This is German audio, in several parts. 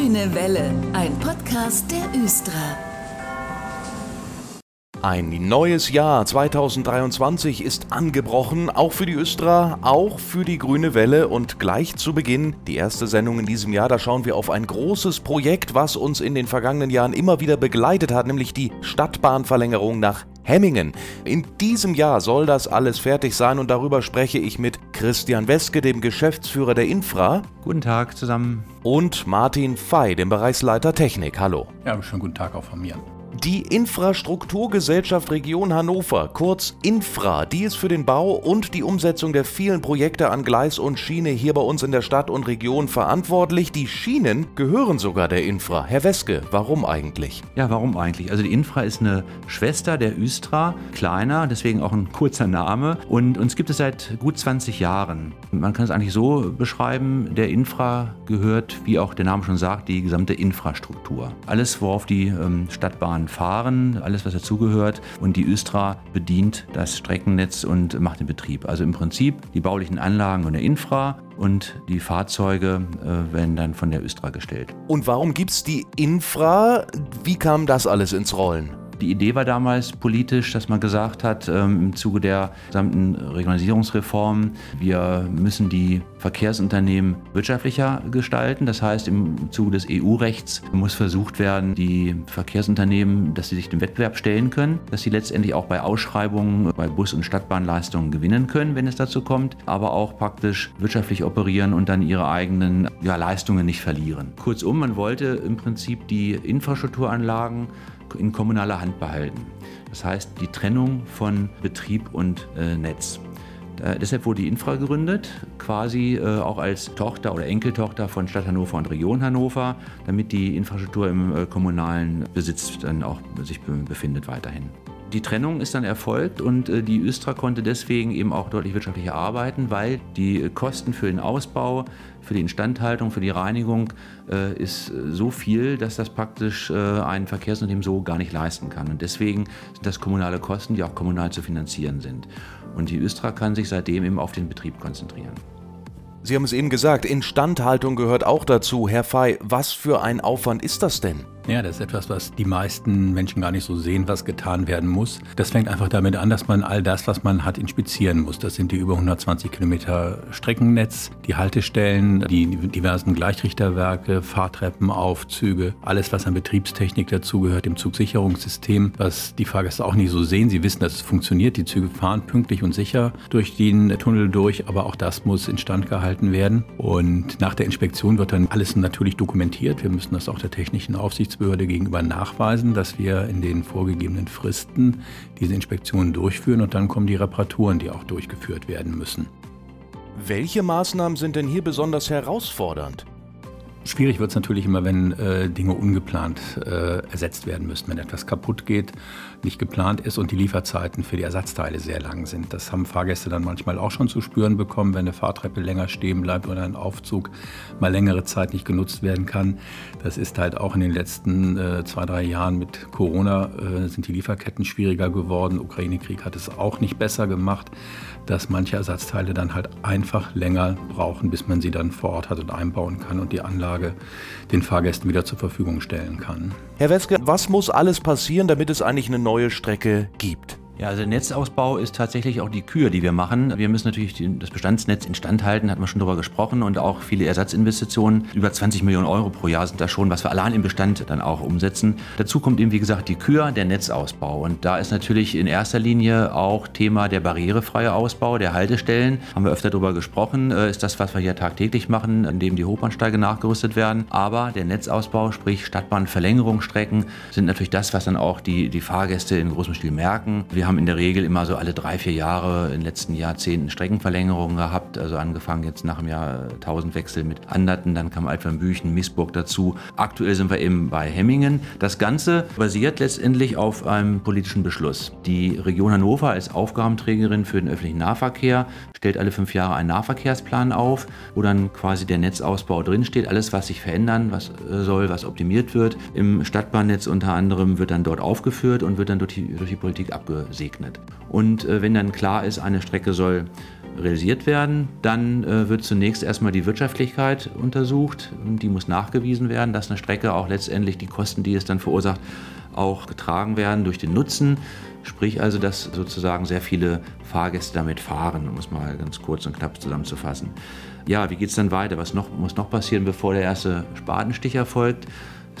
Grüne Welle, ein Podcast der Östra. Ein neues Jahr 2023 ist angebrochen, auch für die Östra, auch für die Grüne Welle und gleich zu Beginn die erste Sendung in diesem Jahr, da schauen wir auf ein großes Projekt, was uns in den vergangenen Jahren immer wieder begleitet hat, nämlich die Stadtbahnverlängerung nach Hemmingen. In diesem Jahr soll das alles fertig sein und darüber spreche ich mit Christian Weske, dem Geschäftsführer der Infra. Guten Tag zusammen. Und Martin Fey, dem Bereichsleiter Technik. Hallo. Ja, schönen guten Tag auch von mir. Die Infrastrukturgesellschaft Region Hannover, kurz Infra, die ist für den Bau und die Umsetzung der vielen Projekte an Gleis und Schiene hier bei uns in der Stadt und Region verantwortlich. Die Schienen gehören sogar der Infra. Herr Weske, warum eigentlich? Ja, warum eigentlich? Also die Infra ist eine Schwester der Östra, kleiner, deswegen auch ein kurzer Name. Und uns gibt es seit gut 20 Jahren. Man kann es eigentlich so beschreiben, der Infra gehört, wie auch der Name schon sagt, die gesamte Infrastruktur. Alles, worauf die ähm, Stadtbahn fahren, alles was dazugehört. Und die Östra bedient das Streckennetz und macht den Betrieb. Also im Prinzip die baulichen Anlagen und der Infra und die Fahrzeuge äh, werden dann von der Östra gestellt. Und warum gibt es die Infra? Wie kam das alles ins Rollen? Die Idee war damals politisch, dass man gesagt hat, ähm, im Zuge der gesamten Regionalisierungsreform, wir müssen die Verkehrsunternehmen wirtschaftlicher gestalten. Das heißt, im Zuge des EU-Rechts muss versucht werden, die Verkehrsunternehmen, dass sie sich dem Wettbewerb stellen können, dass sie letztendlich auch bei Ausschreibungen, bei Bus- und Stadtbahnleistungen gewinnen können, wenn es dazu kommt, aber auch praktisch wirtschaftlich operieren und dann ihre eigenen ja, Leistungen nicht verlieren. Kurzum, man wollte im Prinzip die Infrastrukturanlagen in kommunaler Hand behalten. Das heißt, die Trennung von Betrieb und äh, Netz. Äh, deshalb wurde die Infra gegründet, quasi äh, auch als Tochter oder Enkeltochter von Stadt Hannover und Region Hannover, damit die Infrastruktur im äh, kommunalen Besitz dann auch sich befindet weiterhin. Die Trennung ist dann erfolgt und äh, die Östra konnte deswegen eben auch deutlich wirtschaftlicher arbeiten, weil die Kosten für den Ausbau, für die Instandhaltung, für die Reinigung äh, ist so viel, dass das praktisch äh, ein Verkehrsunternehmen so gar nicht leisten kann. Und deswegen sind das kommunale Kosten, die auch kommunal zu finanzieren sind. Und die Östra kann sich seitdem eben auf den Betrieb konzentrieren. Sie haben es eben gesagt, Instandhaltung gehört auch dazu. Herr Fey, was für ein Aufwand ist das denn? Ja, das ist etwas, was die meisten Menschen gar nicht so sehen, was getan werden muss. Das fängt einfach damit an, dass man all das, was man hat, inspizieren muss. Das sind die über 120 Kilometer Streckennetz, die Haltestellen, die diversen Gleichrichterwerke, Fahrtreppen, Aufzüge, alles, was an Betriebstechnik dazugehört, im Zugsicherungssystem, was die Fahrgäste auch nicht so sehen. Sie wissen, dass es funktioniert. Die Züge fahren pünktlich und sicher durch den Tunnel durch, aber auch das muss instand gehalten werden. Und nach der Inspektion wird dann alles natürlich dokumentiert. Wir müssen das auch der technischen Aufsicht Aufsichtsbehörde gegenüber nachweisen, dass wir in den vorgegebenen Fristen diese Inspektionen durchführen und dann kommen die Reparaturen, die auch durchgeführt werden müssen. Welche Maßnahmen sind denn hier besonders herausfordernd? Schwierig wird es natürlich immer, wenn äh, Dinge ungeplant äh, ersetzt werden müssen, wenn etwas kaputt geht, nicht geplant ist und die Lieferzeiten für die Ersatzteile sehr lang sind. Das haben Fahrgäste dann manchmal auch schon zu spüren bekommen, wenn eine Fahrtreppe länger stehen bleibt oder ein Aufzug mal längere Zeit nicht genutzt werden kann. Das ist halt auch in den letzten äh, zwei, drei Jahren mit Corona äh, sind die Lieferketten schwieriger geworden. Ukraine-Krieg hat es auch nicht besser gemacht, dass manche Ersatzteile dann halt einfach länger brauchen, bis man sie dann vor Ort hat und einbauen kann und die Anlage Anlage den Fahrgästen wieder zur Verfügung stellen kann. Herr Weske, was muss alles passieren, damit es eigentlich eine neue Strecke gibt? Ja, also Netzausbau ist tatsächlich auch die Kür, die wir machen. Wir müssen natürlich das Bestandsnetz instand halten, hat man schon darüber gesprochen, und auch viele Ersatzinvestitionen. Über 20 Millionen Euro pro Jahr sind da schon, was wir allein im Bestand dann auch umsetzen. Dazu kommt eben, wie gesagt, die Kür, der Netzausbau. Und da ist natürlich in erster Linie auch Thema der barrierefreie Ausbau der Haltestellen. Haben wir öfter darüber gesprochen, äh, ist das, was wir hier tagtäglich machen, indem die Hochbahnsteige nachgerüstet werden. Aber der Netzausbau, sprich Stadtbahnverlängerungsstrecken, sind natürlich das, was dann auch die, die Fahrgäste in großem Stil merken. Wir haben in der Regel immer so alle drei, vier Jahre in den letzten Jahrzehnten Streckenverlängerungen gehabt. Also angefangen jetzt nach dem Jahr 1000 Wechsel mit Anderten, dann kam Altwernbüchen, Missburg dazu. Aktuell sind wir eben bei Hemmingen. Das Ganze basiert letztendlich auf einem politischen Beschluss. Die Region Hannover als Aufgabenträgerin für den öffentlichen Nahverkehr stellt alle fünf Jahre einen Nahverkehrsplan auf, wo dann quasi der Netzausbau drinsteht. Alles, was sich verändern was soll, was optimiert wird. Im Stadtbahnnetz unter anderem wird dann dort aufgeführt und wird dann durch die, durch die Politik abgesegnet gesegnet. Und äh, wenn dann klar ist, eine Strecke soll realisiert werden. Dann äh, wird zunächst erstmal die Wirtschaftlichkeit untersucht die muss nachgewiesen werden, dass eine Strecke auch letztendlich die Kosten, die es dann verursacht, auch getragen werden durch den Nutzen. Sprich also, dass sozusagen sehr viele Fahrgäste damit fahren, um es mal ganz kurz und knapp zusammenzufassen. Ja, wie geht es dann weiter? Was noch, muss noch passieren, bevor der erste Spatenstich erfolgt?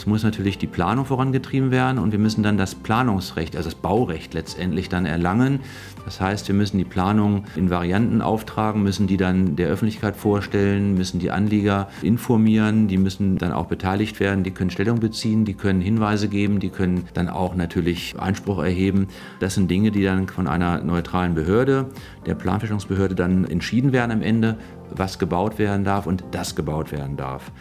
Es muss natürlich die Planung vorangetrieben werden und wir müssen dann das Planungsrecht, also das Baurecht letztendlich dann erlangen. Das heißt, wir müssen die Planung in Varianten auftragen, müssen die dann der Öffentlichkeit vorstellen, müssen die Anlieger informieren, die müssen dann auch beteiligt werden, die können Stellung beziehen, die können Hinweise geben, die können dann auch natürlich Einspruch erheben. Das sind Dinge, die dann von einer neutralen Behörde, der Planfeststellungsbehörde, dann entschieden werden am Ende, was gebaut werden darf und das gebaut werden darf.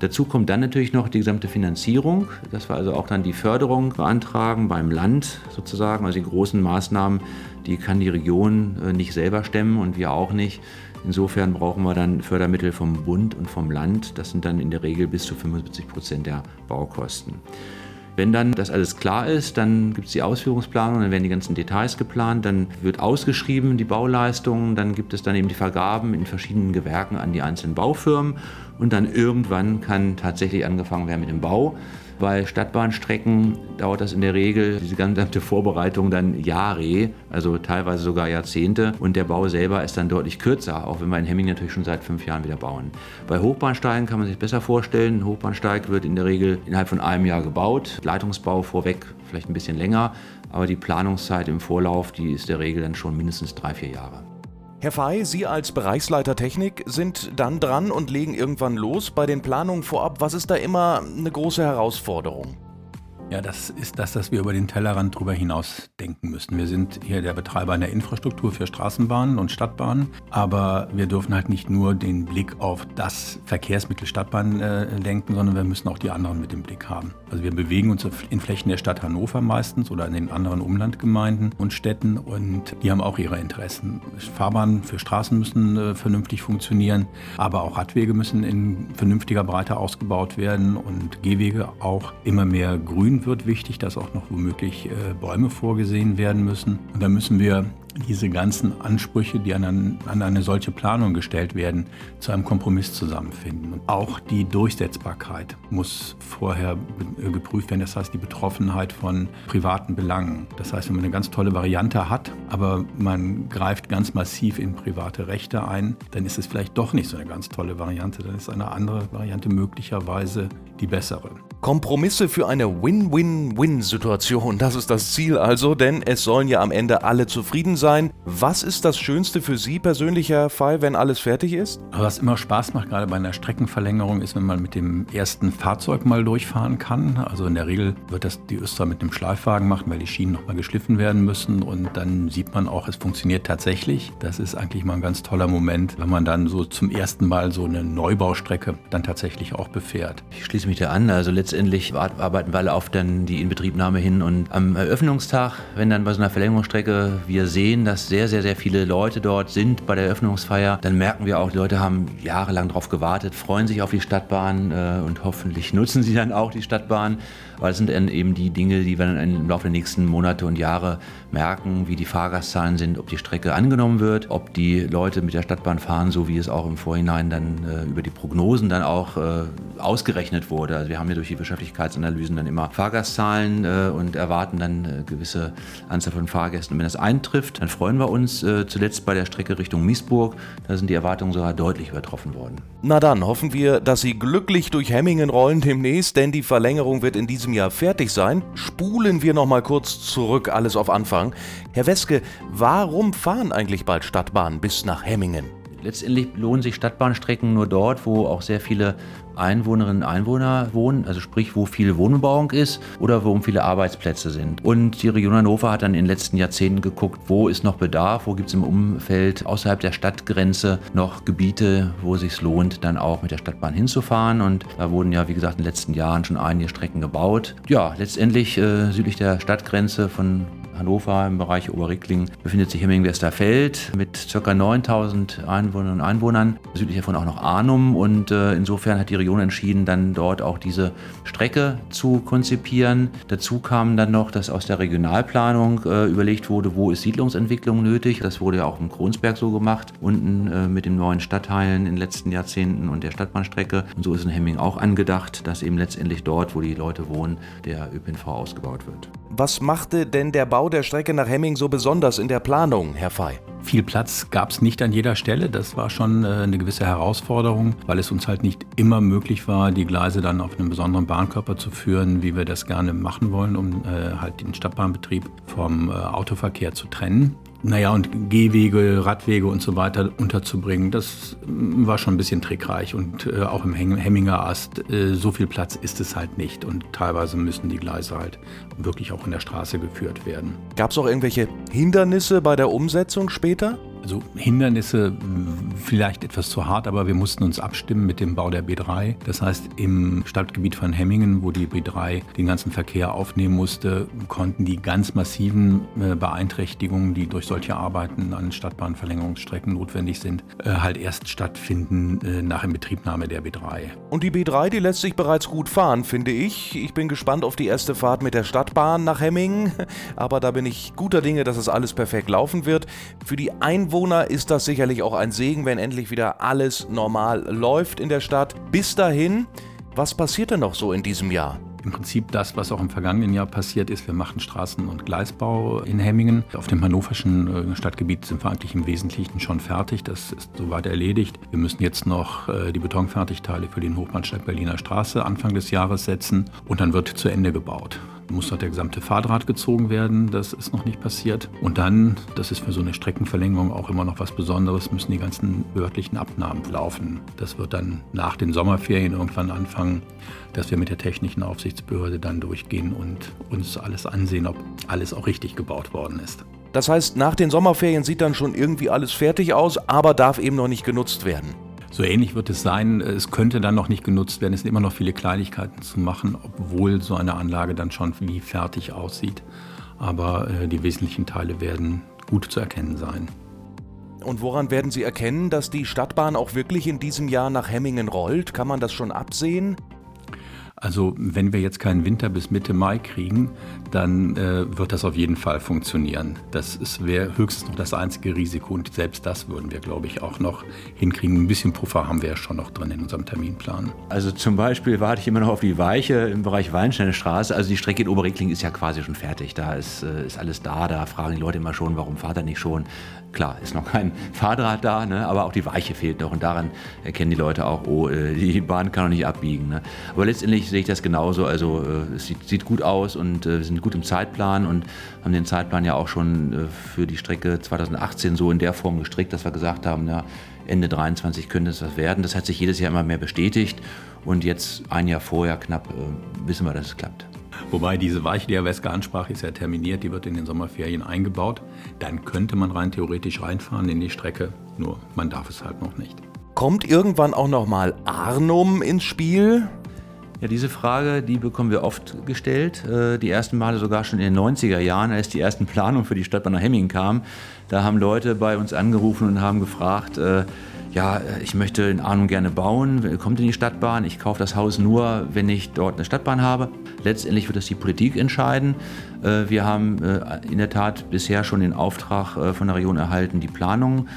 Dazu kommt dann natürlich noch die gesamte Finanzierung, dass wir also auch dann die Förderung beantragen beim Land sozusagen. Also die großen Maßnahmen, die kann die Region äh, nicht selber stemmen und wir auch nicht. Insofern brauchen wir dann Fördermittel vom Bund und vom Land. Das sind dann in der Regel bis zu 75 Prozent der Baukosten. Wenn dann das alles klar ist, dann gibt es die Ausführungsplanung, dann werden die ganzen Details geplant, dann wird ausgeschrieben die Bauleistungen, dann gibt es dann eben die Vergaben in verschiedenen Gewerken an die einzelnen Baufirmen und dann irgendwann kann tatsächlich angefangen werden mit dem Bau. Bei Stadtbahnstrecken dauert das in der Regel, diese gesamte Vorbereitung dann Jahre, also teilweise sogar Jahrzehnte. Und der Bau selber ist dann deutlich kürzer, auch wenn wir in Hemming natürlich schon seit fünf Jahren wieder bauen. Bei Hochbahnsteigen kann man sich besser vorstellen. Ein Hochbahnsteig wird in der Regel innerhalb von einem Jahr gebaut. Leitungsbau vorweg vielleicht ein bisschen länger, aber die Planungszeit im Vorlauf, die ist in der Regel dann schon mindestens drei, vier Jahre. Herr Fey, Sie als Bereichsleiter Technik sind dann dran und legen irgendwann los. Bei den Planungen vorab, was ist da immer eine große Herausforderung? Ja, das ist das, dass wir über den Tellerrand drüber hinaus denken müssen. Wir sind hier der Betreiber einer Infrastruktur für Straßenbahnen und Stadtbahnen, aber wir dürfen halt nicht nur den Blick auf das Verkehrsmittel Stadtbahn äh, lenken, sondern wir müssen auch die anderen mit im Blick haben. Also wir bewegen uns in Flächen der Stadt Hannover meistens oder in den anderen Umlandgemeinden und Städten und die haben auch ihre Interessen. Fahrbahnen für Straßen müssen äh, vernünftig funktionieren, aber auch Radwege müssen in vernünftiger Breite ausgebaut werden und Gehwege auch immer mehr grün wird wichtig, dass auch noch womöglich äh, Bäume vorgesehen werden müssen. Und da müssen wir diese ganzen Ansprüche, die an, an, eine solche Planung gestellt werden, zu einem Kompromiss zusammenfinden. Und auch die Durchsetzbarkeit muss vorher geprüft werden, das heißt die Betroffenheit von privaten Belangen. Das heißt, wenn man eine ganz tolle Variante hat, aber man greift ganz massiv in private Rechte ein, dann ist es vielleicht doch nicht so eine ganz tolle Variante, dann ist eine andere Variante möglicherweise die bessere. Kompromisse für eine Win-Win-Win-Situation, das ist das Ziel also, denn es sollen ja am Ende alle zufrieden sein. Was ist das Schönste für Sie persönlich, Herr Fall, wenn alles fertig ist? Was immer Spaß macht, gerade bei einer Streckenverlängerung, ist, wenn man mit dem ersten Fahrzeug mal durchfahren kann. Also in der Regel wird das die Öster mit einem Schleifwagen machen, weil die Schienen nochmal geschliffen werden müssen und dann sieht man auch, es funktioniert tatsächlich. Das ist eigentlich mal ein ganz toller Moment, wenn man dann so zum ersten Mal so eine Neubaustrecke dann tatsächlich auch befährt. Ich schließe mich da an. Also letztendlich arbeiten wir alle auf dann die Inbetriebnahme hin und am Eröffnungstag, wenn dann bei so einer Verlängerungsstrecke wir sehen, dass sehr, sehr, sehr viele Leute dort sind bei der Eröffnungsfeier, dann merken wir auch, die Leute haben jahrelang darauf gewartet, freuen sich auf die Stadtbahn äh, und hoffentlich nutzen sie dann auch die Stadtbahn. Aber das sind eben die Dinge, die wir dann im Laufe der nächsten Monate und Jahre merken, wie die Fahrgastzahlen sind, ob die Strecke angenommen wird, ob die Leute mit der Stadtbahn fahren, so wie es auch im Vorhinein dann äh, über die Prognosen dann auch äh, ausgerechnet wurde. Also wir haben ja durch die Wirtschaftlichkeitsanalysen dann immer Fahrgastzahlen äh, und erwarten dann äh, gewisse Anzahl von Fahrgästen. Und wenn das eintrifft, dann freuen wir uns äh, zuletzt bei der Strecke Richtung Miesburg. Da sind die Erwartungen sogar deutlich übertroffen worden. Na dann hoffen wir, dass Sie glücklich durch Hemmingen rollen demnächst, denn die Verlängerung wird in diesem Jahr fertig sein. Spulen wir noch mal kurz zurück, alles auf Anfang. Herr Weske, warum fahren eigentlich bald Stadtbahnen bis nach Hemmingen? Letztendlich lohnen sich Stadtbahnstrecken nur dort, wo auch sehr viele Einwohnerinnen und Einwohner wohnen, also sprich, wo viel Wohnbebauung ist oder wo viele Arbeitsplätze sind. Und die Region Hannover hat dann in den letzten Jahrzehnten geguckt, wo ist noch Bedarf, wo gibt es im Umfeld außerhalb der Stadtgrenze noch Gebiete, wo es sich lohnt, dann auch mit der Stadtbahn hinzufahren. Und da wurden ja, wie gesagt, in den letzten Jahren schon einige Strecken gebaut. Ja, letztendlich äh, südlich der Stadtgrenze von Hannover im Bereich Oberrickling befindet sich Hemming-Westerfeld mit ca. 9000 Einwohnerinnen und Einwohnern. Südlich davon auch noch Arnum und äh, insofern hat die Region entschieden, dann dort auch diese Strecke zu konzipieren. Dazu kam dann noch, dass aus der Regionalplanung äh, überlegt wurde, wo ist Siedlungsentwicklung nötig. Das wurde ja auch im Kronsberg so gemacht, unten äh, mit den neuen Stadtteilen in den letzten Jahrzehnten und der Stadtbahnstrecke. Und so ist in Hemming auch angedacht, dass eben letztendlich dort, wo die Leute wohnen, der ÖPNV ausgebaut wird. Was machte denn der Bau der Strecke nach Hemming so besonders in der Planung, Herr Fey? Viel Platz gab es nicht an jeder Stelle. Das war schon äh, eine gewisse Herausforderung, weil es uns halt nicht immer möglich war, die Gleise dann auf einem besonderen Bahnkörper zu führen, wie wir das gerne machen wollen, um äh, halt den Stadtbahnbetrieb vom äh, Autoverkehr zu trennen. Naja, und Gehwege, Radwege und so weiter unterzubringen, das mm, war schon ein bisschen trickreich. Und äh, auch im Hemminger Ast, äh, so viel Platz ist es halt nicht. Und teilweise müssen die Gleise halt wirklich auch in der Straße geführt werden. Gab es auch irgendwelche Hindernisse bei der Umsetzung später? Also Hindernisse vielleicht etwas zu hart, aber wir mussten uns abstimmen mit dem Bau der B3. Das heißt, im Stadtgebiet von Hemmingen, wo die B3 den ganzen Verkehr aufnehmen musste, konnten die ganz massiven äh, Beeinträchtigungen, die durch solche Arbeiten an Stadtbahnverlängerungsstrecken notwendig sind, äh, halt erst stattfinden äh, nach Inbetriebnahme der B3. Und die B3, die lässt sich bereits gut fahren, finde ich. Ich bin gespannt auf die erste Fahrt mit der Stadtbahn nach Hemmingen, aber da bin ich guter Dinge, dass es alles perfekt laufen wird. Für die Einwohner Einwohner ist das sicherlich auch ein Segen, wenn endlich wieder alles normal läuft in der Stadt. Bis dahin, was passiert denn noch so in diesem Jahr? Im Prinzip das, was auch im vergangenen Jahr passiert ist. Wir machen Straßen- und Gleisbau in Hemmingen. Auf dem hannoverschen äh, Stadtgebiet sind wir eigentlich im Wesentlichen schon fertig. Das ist soweit erledigt. Wir müssen jetzt noch äh, die Betonfertigteile für den Hochbahnsteig Berliner Straße Anfang des Jahres setzen und dann wird zu Ende gebaut muss dort der gesamte Fahrdraht gezogen werden. Das ist noch nicht passiert. Und dann, das ist für so eine Streckenverlängerung auch immer noch was Besonderes, müssen die ganzen behördlichen Abnahmen laufen. Das wird dann nach den Sommerferien irgendwann anfangen, dass wir mit der technischen Aufsichtsbehörde dann durchgehen und uns alles ansehen, ob alles auch richtig gebaut worden ist. Das heißt, nach den Sommerferien sieht dann schon irgendwie alles fertig aus, aber darf eben noch nicht genutzt werden. So ähnlich wird es sein. Es könnte dann noch nicht genutzt werden. Es sind immer noch viele Kleinigkeiten zu machen, obwohl so eine Anlage dann schon wie fertig aussieht. Aber äh, die wesentlichen Teile werden gut zu erkennen sein. Und woran werden Sie erkennen, dass die Stadtbahn auch wirklich in diesem Jahr nach Hemmingen rollt? Kann man das schon absehen? Also wenn wir jetzt keinen Winter bis Mitte Mai kriegen, dann äh, wird das auf jeden Fall funktionieren. Das wäre höchstens noch das einzige Risiko und selbst das würden wir, glaube ich, auch noch hinkriegen. Ein bisschen Puffer haben wir ja schon noch drin in unserem Terminplan. Also zum Beispiel warte ich immer noch auf die Weiche im Bereich Weinsteine Straße. Also die Strecke in Oberreckling ist ja quasi schon fertig. Da ist, äh, ist alles da. Da fragen die Leute immer schon, warum fahrt er nicht schon? Klar, ist noch kein Fahrdraht da, ne? aber auch die Weiche fehlt noch. Und daran erkennen die Leute auch, oh, äh, die Bahn kann noch nicht abbiegen. Ne? Aber letztendlich sehe ich das genauso. Also äh, es sieht, sieht, gut aus und äh, wir sind gut im Zeitplan und haben den Zeitplan ja auch schon äh, für die Strecke 2018 so in der Form gestrickt, dass wir gesagt haben, ja, Ende 23 könnte es was werden. Das hat sich jedes Jahr immer mehr bestätigt und jetzt ein Jahr vorher knapp äh, wissen wir, dass es klappt. Wobei diese Weiche, die Herr Wesker ansprach, ist ja terminiert, die wird in den Sommerferien eingebaut. Dann könnte man rein theoretisch reinfahren in die Strecke, nur man darf es halt noch nicht. Kommt irgendwann auch noch mal Arnum ins Spiel? Ja, diese Frage, die bekommen wir oft gestellt. Äh, die ersten Male sogar schon in den 90er Jahren, als die ersten Planungen für die Stadtbahn nach Hemming kamen. Da haben Leute bei uns angerufen und haben gefragt, äh, ja, ich möchte in Arnhem gerne bauen, kommt in die Stadtbahn, ich kaufe das Haus nur, wenn ich dort eine Stadtbahn habe. Letztendlich wird das die Politik entscheiden. Äh, wir haben in der Tat bisher schon den Auftrag von der Region erhalten, die Planung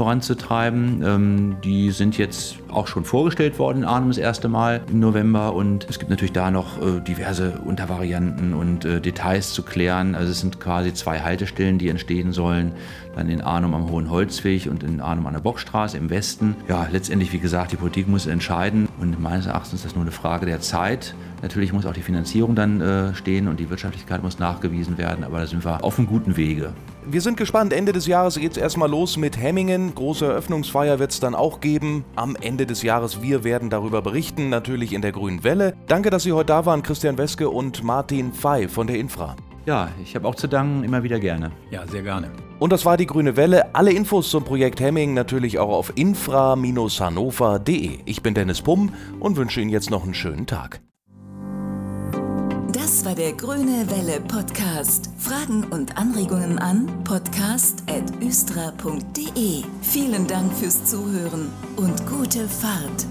voranzutreiben. Ähm, die sind jetzt auch schon vorgestellt worden in Arnhem das erste Mal im November und es gibt natürlich da noch äh, diverse Untervarianten und äh, Details zu klären. Also es sind quasi zwei Haltestellen, die entstehen sollen, dann in Arnhem am Hohen Holzweg und in Arnhem an der Bockstraße im Westen. Ja, letztendlich, wie gesagt, die Politik muss entscheiden und meines Erachtens ist das nur eine Frage der Zeit. Natürlich muss auch die Finanzierung dann äh, stehen und die Wirtschaftlichkeit muss nachgewiesen werden, aber da sind wir auf einem guten Wege. Wir sind gespannt. Ende des Jahres geht es erstmal los mit Hemmingen. Große Eröffnungsfeier wird es dann auch geben. Am Ende des Jahres. Wir werden darüber berichten, natürlich in der Grünen Welle. Danke, dass Sie heute da waren, Christian Weske und Martin Fey von der Infra. Ja, ich habe auch zu danken, immer wieder gerne. Ja, sehr gerne. Und das war die Grüne Welle. Alle Infos zum Projekt Hemming natürlich auch auf infra-hannover.de. Ich bin Dennis Pumm und wünsche Ihnen jetzt noch einen schönen Tag. Das war der Grüne Welle Podcast. Fragen und Anregungen an podcast.östra.de. Vielen Dank fürs Zuhören und gute Fahrt.